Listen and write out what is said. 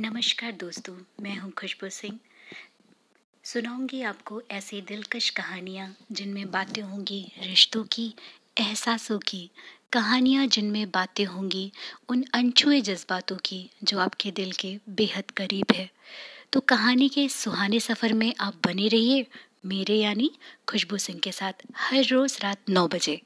नमस्कार दोस्तों, मैं हूँ खुशबू सिंह। सुनाऊँगी आपको ऐसी दिलकश कहानियाँ जिनमें बातें होंगी रिश्तों की, एहसासों की, कहानियाँ जिनमें बातें होंगी उन अनछुए जज्बातों की जो आपके दिल के बेहद करीब है। तो कहानी के सुहाने सफ़र में आप बने रहिए मेरे यानी खुशबू सिंह के साथ हर रोज़ रात नौ बजे।